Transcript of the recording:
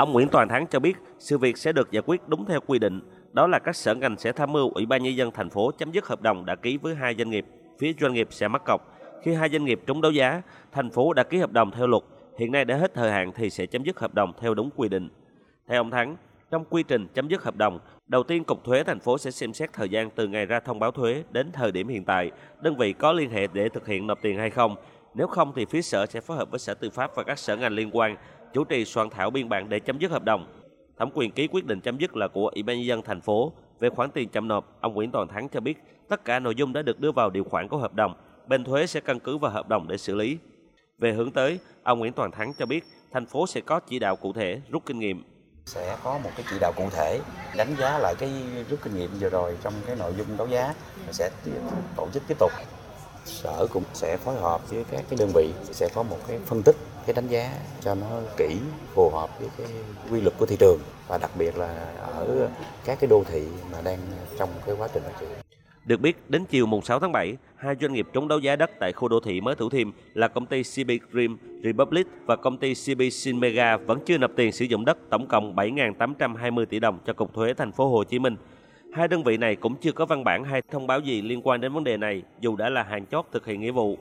Ông Nguyễn Toàn Thắng cho biết sự việc sẽ được giải quyết đúng theo quy định, đó là các sở ngành sẽ tham mưu Ủy ban nhân dân thành phố chấm dứt hợp đồng đã ký với hai doanh nghiệp, phía doanh nghiệp sẽ mắc cọc. Khi hai doanh nghiệp trúng đấu giá, thành phố đã ký hợp đồng theo luật, hiện nay đã hết thời hạn thì sẽ chấm dứt hợp đồng theo đúng quy định. Theo ông Thắng, trong quy trình chấm dứt hợp đồng, đầu tiên Cục Thuế thành phố sẽ xem xét thời gian từ ngày ra thông báo thuế đến thời điểm hiện tại, đơn vị có liên hệ để thực hiện nộp tiền hay không. Nếu không thì phía sở sẽ phối hợp với Sở Tư pháp và các sở ngành liên quan chủ trì soạn thảo biên bản để chấm dứt hợp đồng. Thẩm quyền ký quyết định chấm dứt là của Ủy ban nhân dân thành phố. Về khoản tiền chậm nộp, ông Nguyễn Toàn Thắng cho biết tất cả nội dung đã được đưa vào điều khoản của hợp đồng, bên thuế sẽ căn cứ vào hợp đồng để xử lý. Về hướng tới, ông Nguyễn Toàn Thắng cho biết thành phố sẽ có chỉ đạo cụ thể, rút kinh nghiệm. Sẽ có một cái chỉ đạo cụ thể đánh giá lại cái rút kinh nghiệm vừa rồi trong cái nội dung đấu giá sẽ tổ chức tiếp tục. Sở cũng sẽ phối hợp với các cái đơn vị sẽ có một cái phân tích cái đánh giá cho nó kỹ phù hợp với cái quy luật của thị trường và đặc biệt là ở các cái đô thị mà đang trong cái quá trình phát triển. Được biết, đến chiều mùng 6 tháng 7, hai doanh nghiệp trúng đấu giá đất tại khu đô thị mới Thủ Thiêm là công ty CB Dream Republic và công ty CB Sinmega vẫn chưa nộp tiền sử dụng đất tổng cộng 7.820 tỷ đồng cho Cục Thuế thành phố Hồ Chí Minh. Hai đơn vị này cũng chưa có văn bản hay thông báo gì liên quan đến vấn đề này, dù đã là hàng chót thực hiện nghĩa vụ.